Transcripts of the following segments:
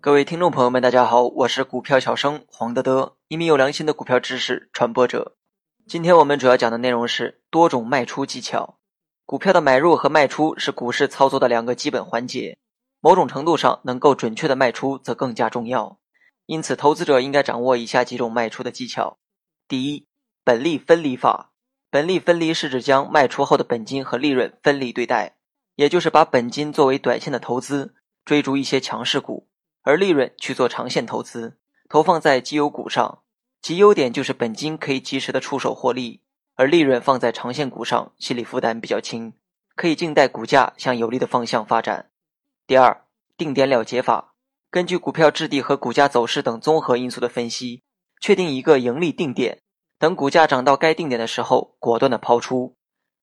各位听众朋友们，大家好，我是股票小生黄德德，一名有良心的股票知识传播者。今天我们主要讲的内容是多种卖出技巧。股票的买入和卖出是股市操作的两个基本环节，某种程度上，能够准确的卖出则更加重要。因此，投资者应该掌握以下几种卖出的技巧：第一，本利分离法。本利分离是指将卖出后的本金和利润分离对待，也就是把本金作为短线的投资，追逐一些强势股。而利润去做长线投资，投放在绩优股上，其优点就是本金可以及时的出手获利，而利润放在长线股上，心理负担比较轻，可以静待股价向有利的方向发展。第二，定点了结法，根据股票质地和股价走势等综合因素的分析，确定一个盈利定点，等股价涨到该定点的时候，果断的抛出。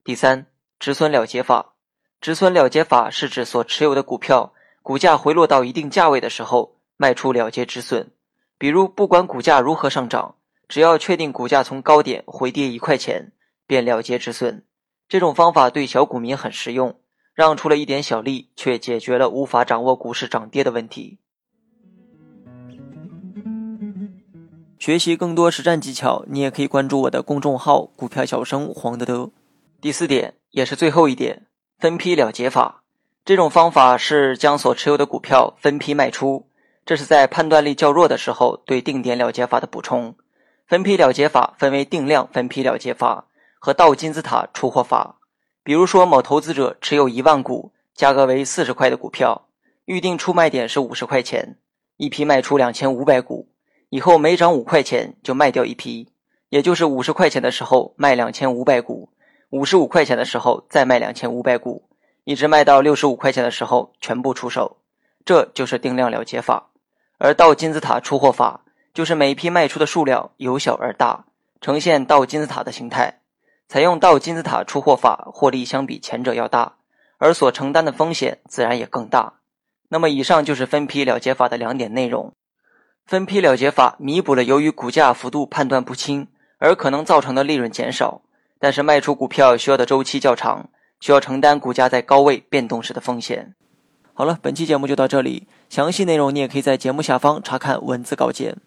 第三，止损了结法，止损了结法是指所持有的股票。股价回落到一定价位的时候，卖出了结止损。比如，不管股价如何上涨，只要确定股价从高点回跌一块钱，便了结止损。这种方法对小股民很实用，让出了一点小利，却解决了无法掌握股市涨跌的问题。学习更多实战技巧，你也可以关注我的公众号“股票小生黄德德”。第四点，也是最后一点，分批了结法。这种方法是将所持有的股票分批卖出，这是在判断力较弱的时候对定点了结法的补充。分批了结法分为定量分批了结法和倒金字塔出货法。比如说，某投资者持有一万股，价格为四十块的股票，预定出卖点是五十块钱，一批卖出两千五百股，以后每涨五块钱就卖掉一批，也就是五十块钱的时候卖两千五百股，五十五块钱的时候再卖两千五百股。一直卖到六十五块钱的时候，全部出手，这就是定量了结法。而倒金字塔出货法，就是每批卖出的数量由小而大，呈现倒金字塔的形态。采用倒金字塔出货法，获利相比前者要大，而所承担的风险自然也更大。那么，以上就是分批了结法的两点内容。分批了结法弥补了由于股价幅度判断不清而可能造成的利润减少，但是卖出股票需要的周期较长。需要承担股价在高位变动时的风险。好了，本期节目就到这里，详细内容你也可以在节目下方查看文字稿件。